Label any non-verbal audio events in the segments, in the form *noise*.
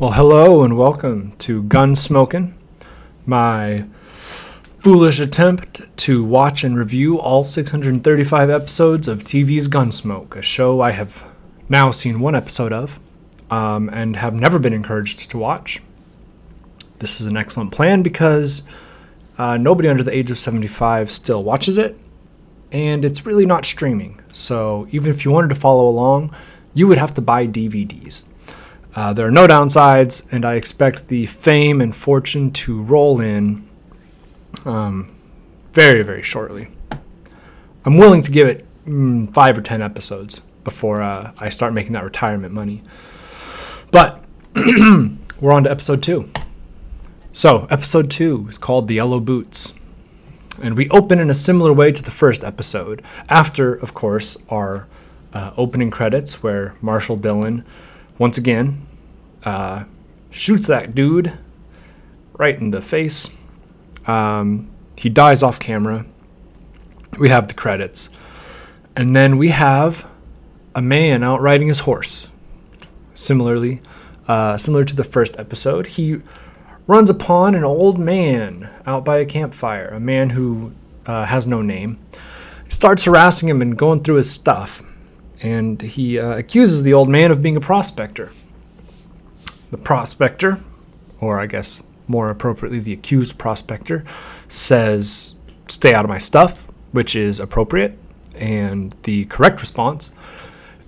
Well, hello and welcome to Gun Smoking, my foolish attempt to watch and review all 635 episodes of TV's Gunsmoke, a show I have now seen one episode of um, and have never been encouraged to watch. This is an excellent plan because uh, nobody under the age of 75 still watches it, and it's really not streaming. So even if you wanted to follow along, you would have to buy DVDs. Uh, there are no downsides, and I expect the fame and fortune to roll in um, very, very shortly. I'm willing to give it mm, five or ten episodes before uh, I start making that retirement money. But *clears throat* we're on to episode two. So, episode two is called The Yellow Boots. And we open in a similar way to the first episode, after, of course, our uh, opening credits, where Marshal Dillon once again uh, shoots that dude right in the face. Um, he dies off camera. We have the credits. And then we have a man out riding his horse. Similarly, uh, similar to the first episode, he runs upon an old man out by a campfire, a man who uh, has no name. Starts harassing him and going through his stuff, and he uh, accuses the old man of being a prospector. The prospector, or I guess more appropriately, the accused prospector, says, Stay out of my stuff, which is appropriate and the correct response.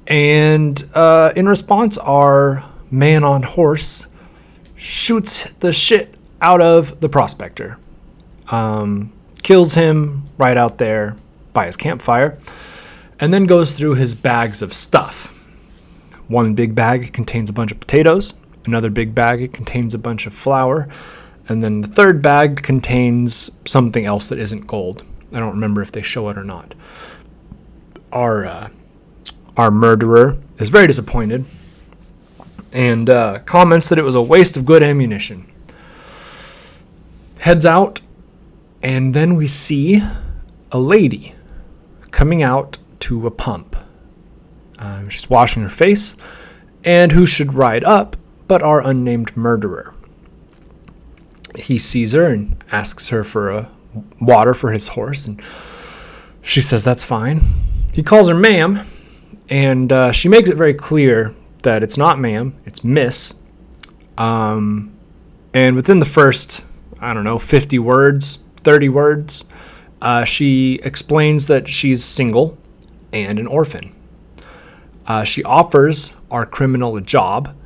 And uh, in response, our man on horse shoots the shit out of the prospector, um, kills him right out there by his campfire, and then goes through his bags of stuff. One big bag contains a bunch of potatoes, another big bag contains a bunch of flour, and then the third bag contains something else that isn't gold. I don't remember if they show it or not. Our uh, our murderer is very disappointed and uh, comments that it was a waste of good ammunition. Heads out, and then we see a lady coming out to a pump. Um, she's washing her face, and who should ride up but our unnamed murderer? He sees her and asks her for a water for his horse, and she says that's fine. He calls her ma'am, and uh, she makes it very clear that it's not ma'am, it's miss. Um, and within the first, I don't know, 50 words, 30 words, uh, she explains that she's single and an orphan. Uh, she offers our criminal a job,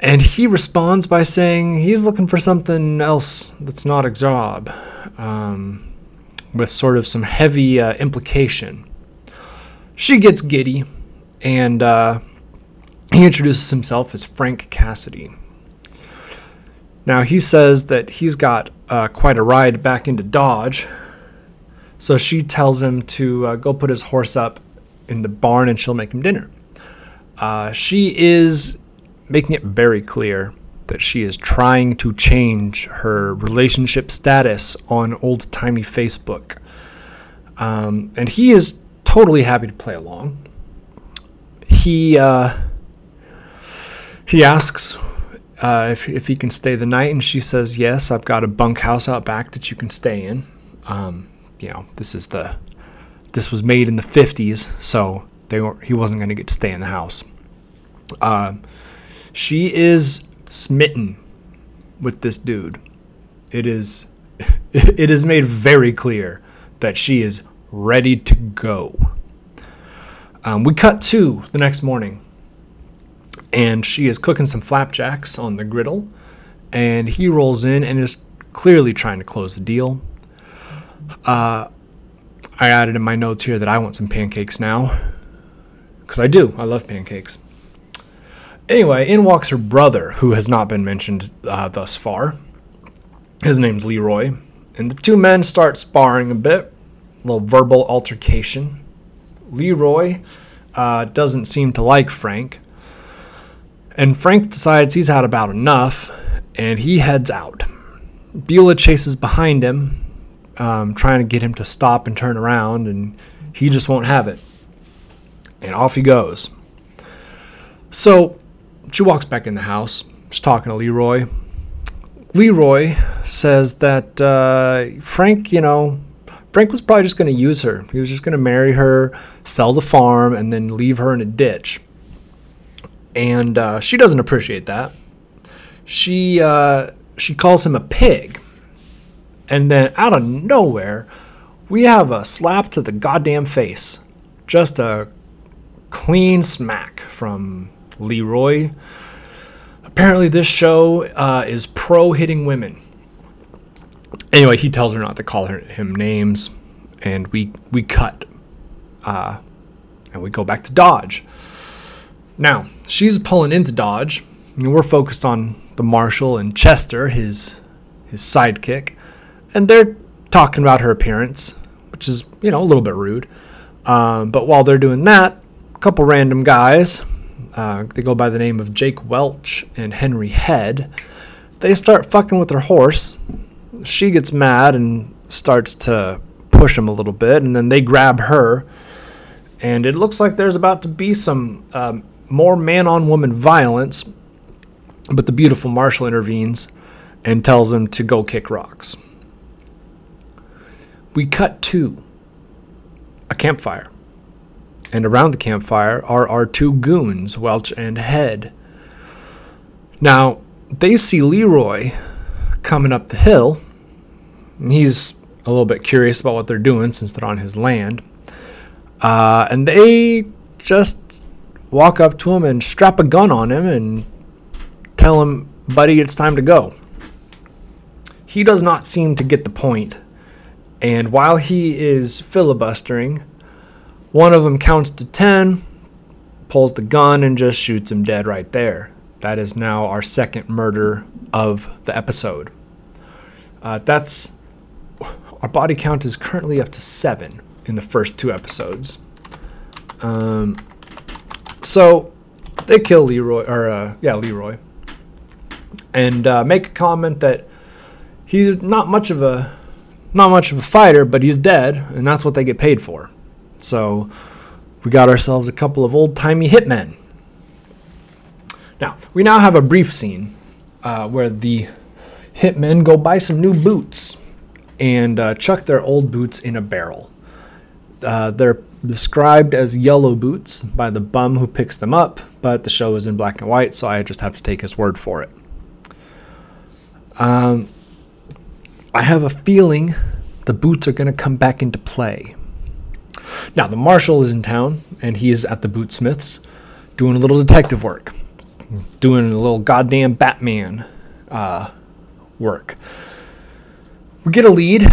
and he responds by saying he's looking for something else that's not a job, um, with sort of some heavy uh, implication. She gets giddy, and uh, he introduces himself as Frank Cassidy. Now, he says that he's got uh, quite a ride back into Dodge, so she tells him to uh, go put his horse up in the barn and she'll make him dinner. Uh, she is making it very clear that she is trying to change her relationship status on old timey Facebook. Um, and he is totally happy to play along. He uh, he asks uh, if if he can stay the night, and she says yes. I've got a bunkhouse out back that you can stay in. Um, you know, this is the this was made in the '50s, so they were, he wasn't going to get to stay in the house. Uh, she is smitten with this dude. It is *laughs* it is made very clear that she is ready to go. Um, we cut to the next morning, and she is cooking some flapjacks on the griddle, and he rolls in and is clearly trying to close the deal. Uh, I added in my notes here that I want some pancakes now, because I do. I love pancakes. Anyway, in walks her brother, who has not been mentioned uh, thus far. His name's Leroy. And the two men start sparring a bit, a little verbal altercation. Leroy uh, doesn't seem to like Frank. And Frank decides he's had about enough and he heads out. Beulah chases behind him, um, trying to get him to stop and turn around, and he just won't have it. And off he goes. So she walks back in the house, she's talking to Leroy. Leroy says that uh, Frank, you know, Frank was probably just going to use her. He was just going to marry her, sell the farm, and then leave her in a ditch. And uh, she doesn't appreciate that. She uh, she calls him a pig, and then out of nowhere, we have a slap to the goddamn face. Just a clean smack from Leroy. Apparently, this show uh, is pro hitting women. Anyway, he tells her not to call her, him names, and we we cut, uh, and we go back to Dodge. Now she's pulling into Dodge, and we're focused on the marshal and Chester, his his sidekick, and they're talking about her appearance, which is you know a little bit rude. Um, but while they're doing that, a couple random guys, uh, they go by the name of Jake Welch and Henry Head, they start fucking with her horse. She gets mad and starts to push him a little bit, and then they grab her. And it looks like there's about to be some um, more man on woman violence, but the beautiful Marshal intervenes and tells them to go kick rocks. We cut to a campfire. And around the campfire are our two goons, Welch and Head. Now, they see Leroy coming up the hill, and he's a little bit curious about what they're doing since they're on his land. Uh, and they just walk up to him and strap a gun on him and tell him, buddy, it's time to go. He does not seem to get the point, and while he is filibustering, one of them counts to 10, pulls the gun, and just shoots him dead right there. That is now our second murder of the episode. Uh, that's our body count is currently up to seven in the first two episodes. Um, so they kill Leroy, or uh, yeah, Leroy, and uh, make a comment that he's not much of a not much of a fighter, but he's dead, and that's what they get paid for. So we got ourselves a couple of old timey hitmen. Now we now have a brief scene uh, where the hitmen go buy some new boots and uh, chuck their old boots in a barrel. Uh, they're described as yellow boots by the bum who picks them up, but the show is in black and white, so I just have to take his word for it. Um, I have a feeling the boots are going to come back into play. Now, the marshal is in town, and he is at the bootsmith's doing a little detective work, doing a little goddamn Batman uh, work. We get a lead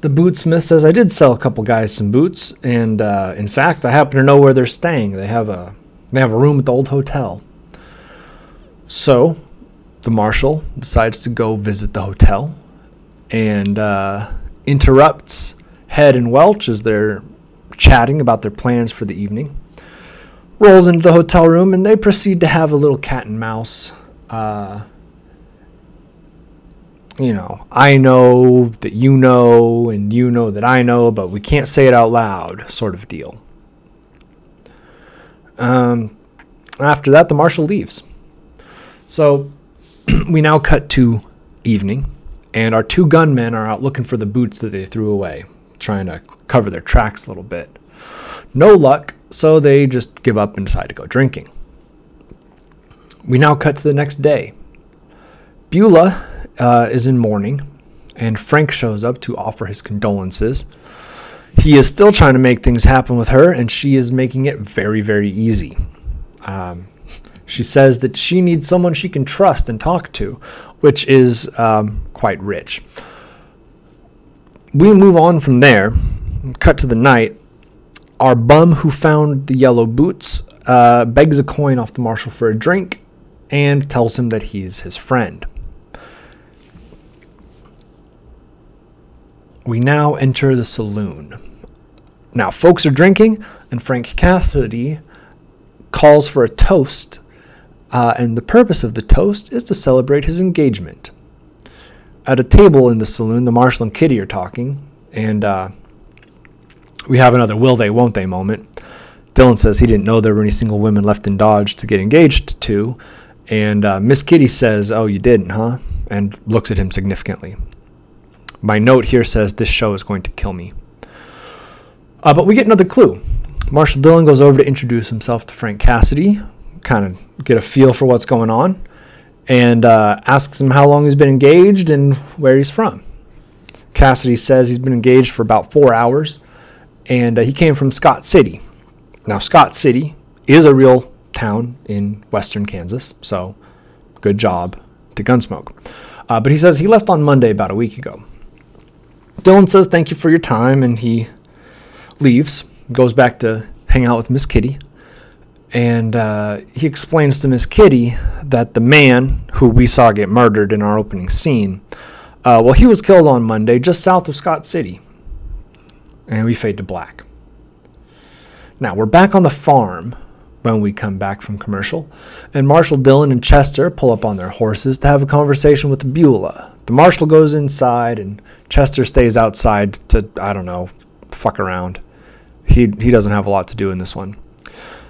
the bootsmith says I did sell a couple guys some boots, and uh, in fact, I happen to know where they're staying. They have a they have a room at the old hotel. So, the marshal decides to go visit the hotel, and uh, interrupts Head and Welch as they're chatting about their plans for the evening. Rolls into the hotel room, and they proceed to have a little cat and mouse. Uh, you know, I know that you know, and you know that I know, but we can't say it out loud, sort of deal. Um, after that, the marshal leaves. So *clears throat* we now cut to evening, and our two gunmen are out looking for the boots that they threw away, trying to cover their tracks a little bit. No luck, so they just give up and decide to go drinking. We now cut to the next day. Beulah uh, is in mourning, and Frank shows up to offer his condolences. He is still trying to make things happen with her, and she is making it very, very easy. Um, she says that she needs someone she can trust and talk to, which is um, quite rich. We move on from there, cut to the night. Our bum who found the yellow boots uh, begs a coin off the marshal for a drink and tells him that he's his friend. we now enter the saloon. Now, folks are drinking, and Frank Cassidy calls for a toast, uh, and the purpose of the toast is to celebrate his engagement. At a table in the saloon, the Marshal and Kitty are talking, and uh, we have another will they, won't they moment. Dillon says he didn't know there were any single women left in Dodge to get engaged to, And uh, Miss Kitty says, Oh, you didn't, huh? And looks at him significantly. My note here says, This show is going to kill me. Uh, but we get another clue. Marshal Dillon goes over to introduce himself to Frank Cassidy, kind of get a feel for what's going on, and uh, asks him how long he's been engaged and where he's from. Cassidy says he's been engaged for about four hours, and uh, he came from Scott City. Now, Scott City is a real town in western Kansas, so good job to Gunsmoke. Uh, but he says he left on Monday about a week ago. Dillon says thank you for your time, and he leaves, goes back to hang out with Miss Kitty. And uh, he explains to Miss Kitty that the man who we saw get murdered in our opening scene, uh, well, he was killed on Monday just south of Scott City. And we fade to black. Now, we're back on the farm when we come back from commercial, and Marshal Dillon and Chester pull up on their horses to have a conversation with Beulah. The marshal goes inside, and Chester stays outside to, I don't know, fuck around. He, he doesn't have a lot to do in this one.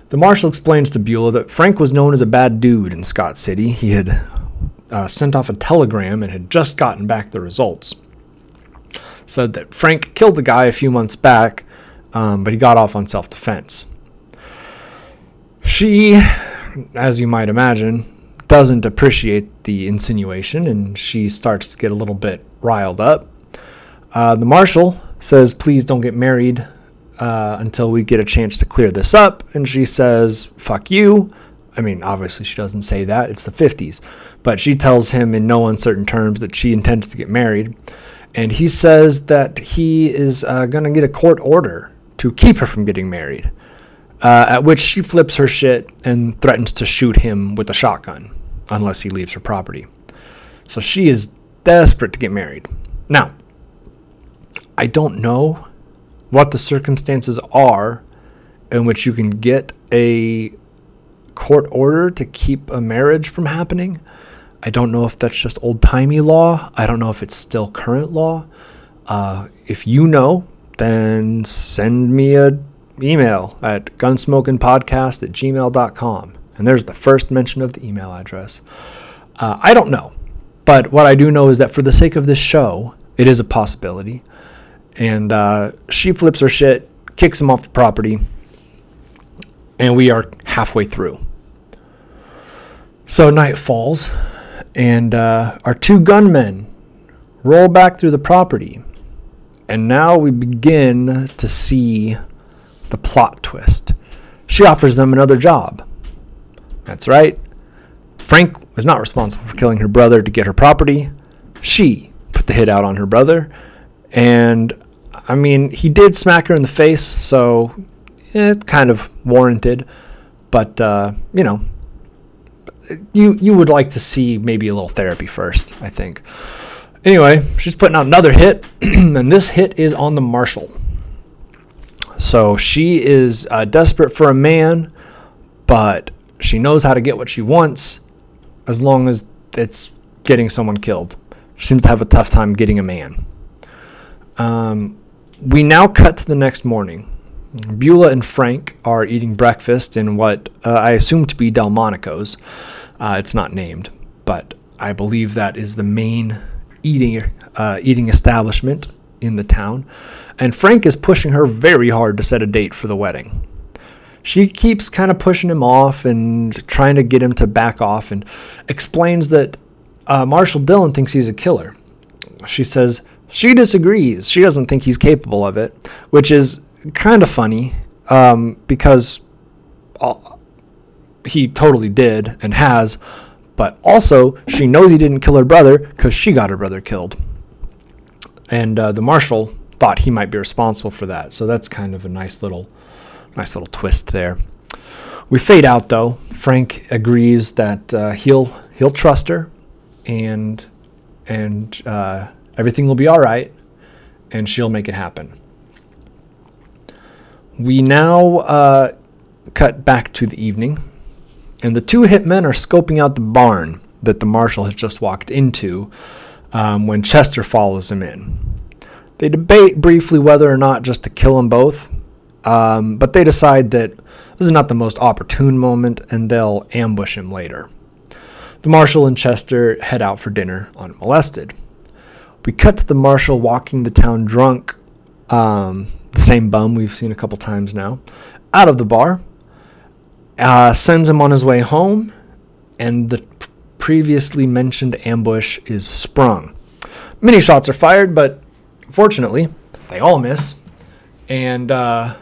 The marshal explains to Beulah that Frank was known as a bad dude in Scott City. He had uh, sent off a telegram and had just gotten back the results. Said that Frank killed the guy a few months back, um, but he got off on self defense. She, as you might imagine, doesn't appreciate the insinuation and she starts to get a little bit riled up. Uh, the marshal says, Please don't get married uh, until we get a chance to clear this up. And she says, fuck you. I mean, obviously, she doesn't say that. It's the 50s. But she tells him in no uncertain terms that she intends to get married. And he says that he is uh, going to get a court order to keep her from getting married. Uh, at which she flips her shit and threatens to shoot him with a shotgun unless he leaves her property. So she is desperate to get married. Now, I don't know what the circumstances are in which you can get a court order to keep a marriage from happening. I don't know if that's just old timey law. I don't know if it's still current law. Uh, if you know, then send me a email at gunsmokingpodcast at gmail.com. And there's the first mention of the email address. Uh, I don't know. But what I do know is that for the sake of this show, it is a possibility and uh, she flips her shit, kicks him off the property, and we are halfway through. So night falls, and uh, our two gunmen roll back through the property, and now we begin to see the plot twist. She offers them another job. That's right. Frank was not responsible for killing her brother to get her property. She put the hit out on her brother, and I mean, he did smack her in the face, so it kind of warranted. But uh, you know, you you would like to see maybe a little therapy first, I think. Anyway, she's putting out another hit, *clears throat* and this hit is on the Marshal. So she is uh, desperate for a man, but she knows how to get what she wants as long as it's getting someone killed. She seems to have a tough time getting a man. Um, we now cut to the next morning. Beulah and Frank are eating breakfast in what uh, I assume to be Delmonico's. Uh, it's not named, but I believe that is the main eating uh, eating establishment in the town. And Frank is pushing her very hard to set a date for the wedding. She keeps kind of pushing him off and trying to get him to back off and explains that uh, Marshal Dillon thinks he's a killer. She says, she disagrees. She doesn't think he's capable of it, which is kind of funny um, because uh, he totally did and has. But also, she knows he didn't kill her brother because she got her brother killed. And uh, the marshal thought he might be responsible for that. So that's kind of a nice little, nice little twist there. We fade out though. Frank agrees that uh, he'll he'll trust her, and and uh, Everything will be all right, and she'll make it happen. We now uh, cut back to the evening, and the two hitmen are scoping out the barn that the marshal has just walked into um, when Chester follows him in. They debate briefly whether or not just to kill them both, um, but they decide that this is not the most opportune moment and they'll ambush him later. the marshal and Chester head out for dinner unmolested. We cut to the marshal walking the town drunk, um, the same bum we've seen a couple times now, out of the bar, uh, sends him on his way home, and the previously mentioned ambush is sprung. Many shots are fired, but fortunately, they all miss. And uh,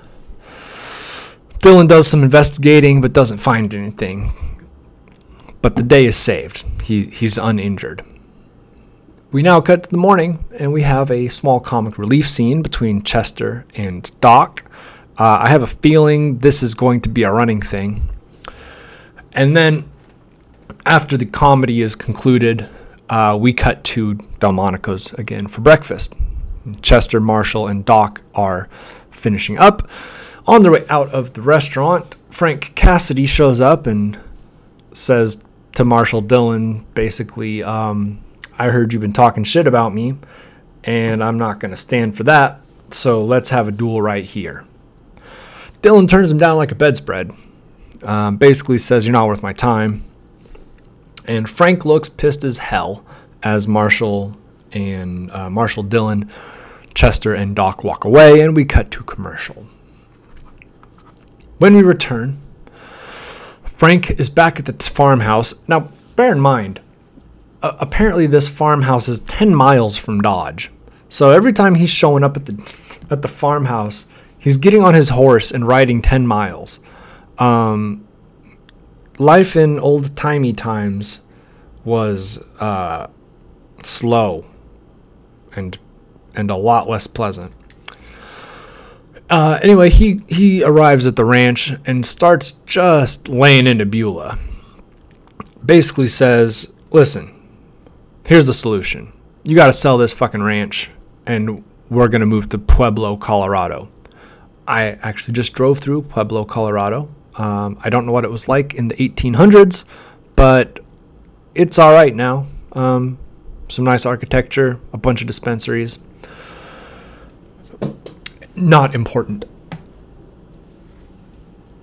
Dillon does some investigating, but doesn't find anything. But the day is saved. He, he's uninjured. We now cut to the morning, and we have a small comic relief scene between Chester and Doc. Uh, I have a feeling this is going to be a running thing. And then, after the comedy is concluded, uh, we cut to Delmonico's again for breakfast. Chester, Marshal, and Doc are finishing up. On their way out of the restaurant, Frank Cassidy shows up and says to Marshal Dillon, basically, um, I heard you've been talking shit about me, and I'm not going to stand for that, so let's have a duel right here. Dillon turns him down like a bedspread. Um, basically says, You're not worth my time. And Frank looks pissed as hell as Marshal and uh, Marshal Dillon, Chester, and Doc walk away, and we cut to commercial. When we return, Frank is back at the farmhouse. Now, bear in mind, apparently this farmhouse is 10 miles from Dodge. So every time he's showing up at the at the farmhouse, he's getting on his horse and riding 10 miles. Um, life in old timey times was uh, slow and and a lot less pleasant. Uh, anyway, he he arrives at the ranch and starts just laying into Beulah. Basically says, "Listen, here's the solution. You got to sell this fucking ranch, and we're gonna move to Pueblo, Colorado." I actually just drove through Pueblo, Colorado. Um, I don't know what it was like in the 1800s, but it's all right now. Um, some nice architecture, a bunch of dispensaries. Not important.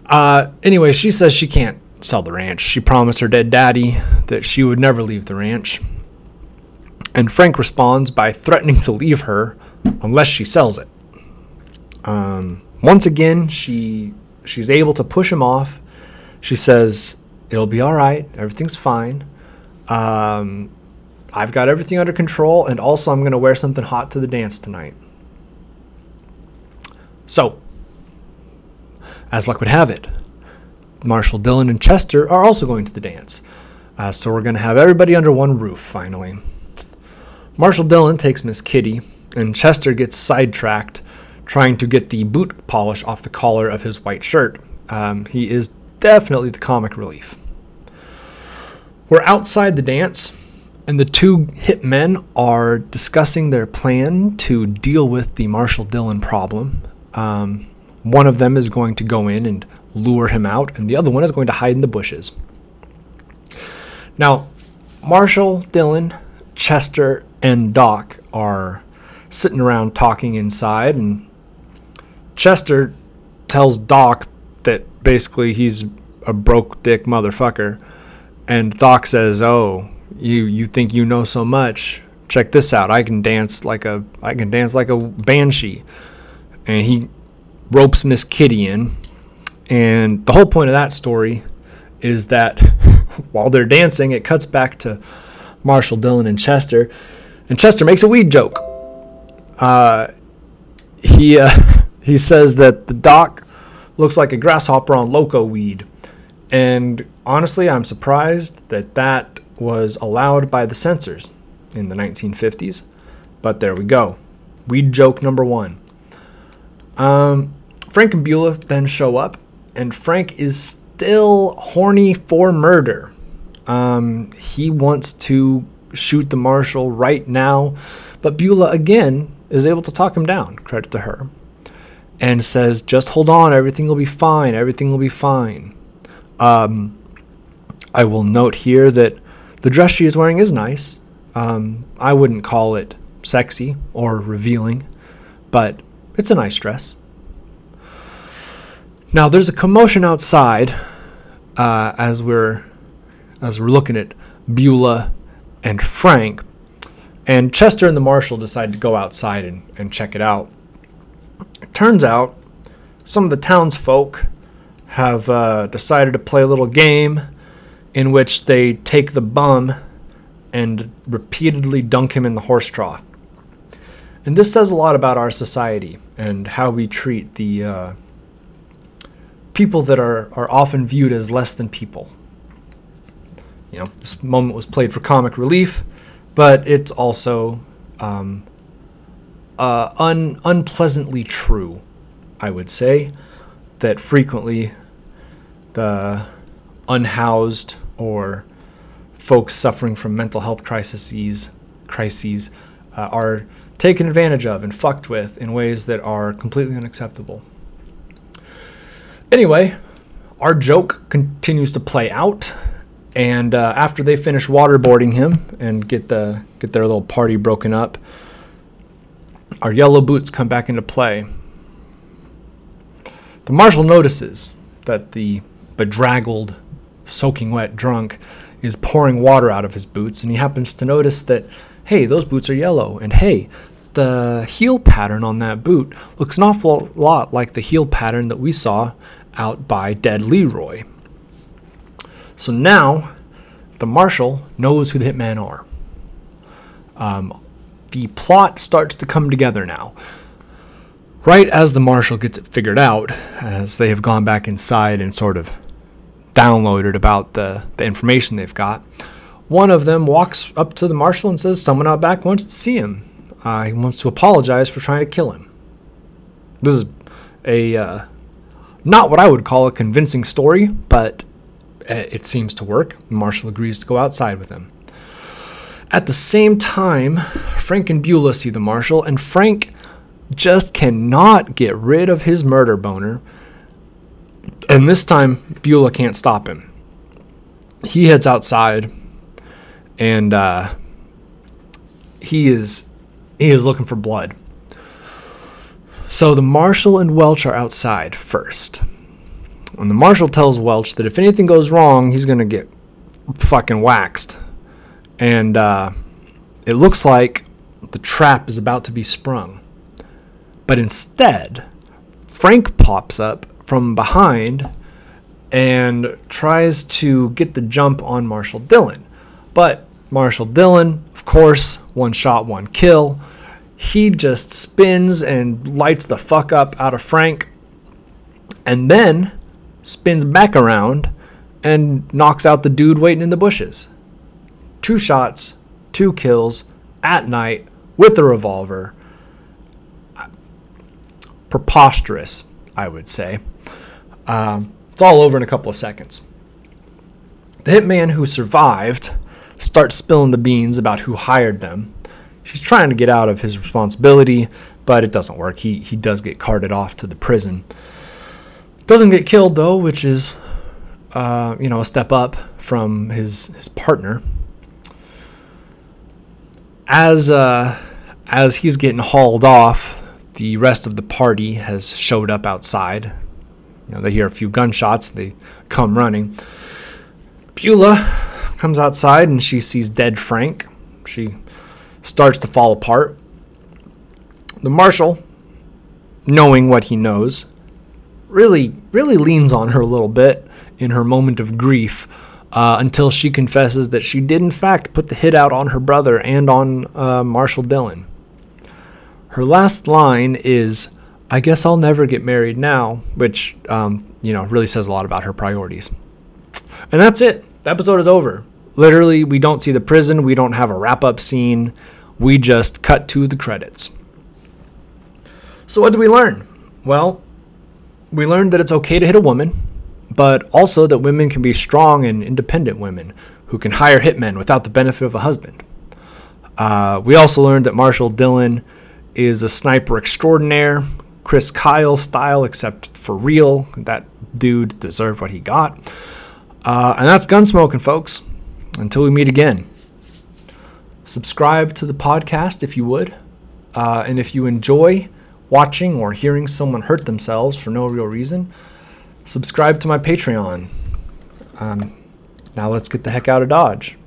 Uh, anyway, she says she can't sell the ranch. She promised her dead daddy that she would never leave the ranch. And Frank responds by threatening to leave her unless she sells it. Um, once again, she she's able to push him off. She says, "It'll be all right. Everything's fine. Um, I've got everything under control, and also I'm going to wear something hot to the dance tonight." So, as luck would have it, Marshal, Dillon, and Chester are also going to the dance. Uh, so we're going to have everybody under one roof finally. Marshal Dillon takes Miss Kitty, and Chester gets sidetracked trying to get the boot polish off the collar of his white shirt. Um, he is definitely the comic relief. We're outside the dance, and the two hit men are discussing their plan to deal with the Marshal Dillon problem. Um, one of them is going to go in and lure him out, and the other one is going to hide in the bushes. Now, Marshal, Dillon, Chester, and Doc are sitting around talking inside, and Chester tells Doc that basically he's a broke dick motherfucker, and Doc says, "Oh, you you think you know so much? Check this out. I can dance like a I can dance like a banshee." And he ropes Miss Kitty in, and the whole point of that story is that *laughs* while they're dancing, it cuts back to Marshal, Dillon, and Chester, and Chester makes a weed joke. Uh, he uh, *laughs* he says that the doc looks like a grasshopper on loco weed. And honestly, I'm surprised that that was allowed by the censors in the 1950s. But there we go. Weed joke number one. Um, Frank and Beulah then show up, and Frank is still horny for murder. Um, he wants to shoot the marshal right now, but Beulah again is able to talk him down. Credit to her and says, just hold on, everything will be fine, everything will be fine. Um, I will note here that the dress she is wearing is nice. Um, I wouldn't call it sexy or revealing, but it's a nice dress. Now there's a commotion outside uh, as we're as we're looking at Beulah, and Frank. And Chester and the marshal decide to go outside and, and check it out. It turns out some of the townsfolk have uh, decided to play a little game in which they take the bum and repeatedly dunk him in the horse trough. And this says a lot about our society and how we treat the uh, people that are, are often viewed as less than people. You know, this moment was played for comic relief, but it's also um, uh, un- unpleasantly true, I would say, that frequently the unhoused or folks suffering from mental health crises crises uh, are taken advantage of and fucked with in ways that are completely unacceptable. Anyway, our joke continues to play out, and uh, after they finish waterboarding him and get the get their little party broken up, our yellow boots come back into play. The marshal notices that the bedraggled, soaking wet drunk is pouring water out of his boots, and he happens to notice that, hey, those boots are yellow, and hey, the heel pattern on that boot looks an awful lot like the heel pattern that we saw out by Dead Leroy. So now the marshal knows who the hitmen are. Um, the plot starts to come together now. Right as the marshal gets it figured out, as they have gone back inside and sort of downloaded about the, the information they've got, one of them walks up to the marshal and says, Someone out back wants to see him. Uh, he wants to apologize for trying to kill him. This is a uh, not what I would call a convincing story, but it seems to work. Marshal agrees to go outside with him. At the same time, Frank and Beulah see the marshal, and Frank just cannot get rid of his murder boner. And this time, Beulah can't stop him. He heads outside, and uh, he is he is looking for blood. So the marshal and Welch are outside first. And the marshal tells Welch that if anything goes wrong, he's going to get fucking waxed. And uh, it looks like the trap is about to be sprung. But instead, Frank pops up from behind and tries to get the jump on Marshal Dillon. But Marshal Dillon, of course, one shot, one kill he just spins and lights the fuck up out of Frank and then spins back around and knocks out the dude waiting in the bushes. Two shots, two kills at night with the revolver. Preposterous, I would say. Um, it's all over in a couple of seconds. The hitman who survived starts spilling the beans about who hired them He's trying to get out of his responsibility, but it doesn't work. He he does get carted off to the prison. Doesn't get killed though, which is uh, you know a step up from his his partner. As uh, as he's getting hauled off, the rest of the party has showed up outside. You know, they hear a few gunshots, they come running. Beulah comes outside and she sees dead Frank. She starts to fall apart. The marshal, knowing what he knows, really, really leans on her a little bit in her moment of grief uh, until she confesses that she did, in fact, put the hit out on her brother and on uh, Marshal Dillon. Her last line is, I guess I'll never get married now, which, um, you know, really says a lot about her priorities. And that's it. The episode is over. Literally, we don't see the prison. We don't have a wrap up scene. We just cut to the credits. So, what do we learn? Well, we learned that it's okay to hit a woman, but also that women can be strong and independent women who can hire hitmen without the benefit of a husband. Uh, we also learned that Marshal Dillon is a sniper extraordinaire, Chris Kyle style, except for real. That dude deserved what he got. Uh, and that's Gunsmoking, folks. Until we meet again, subscribe to the podcast if you would. Uh, and if you enjoy watching or hearing someone hurt themselves for no real reason, subscribe to my Patreon. Um, now let's get the heck out of Dodge.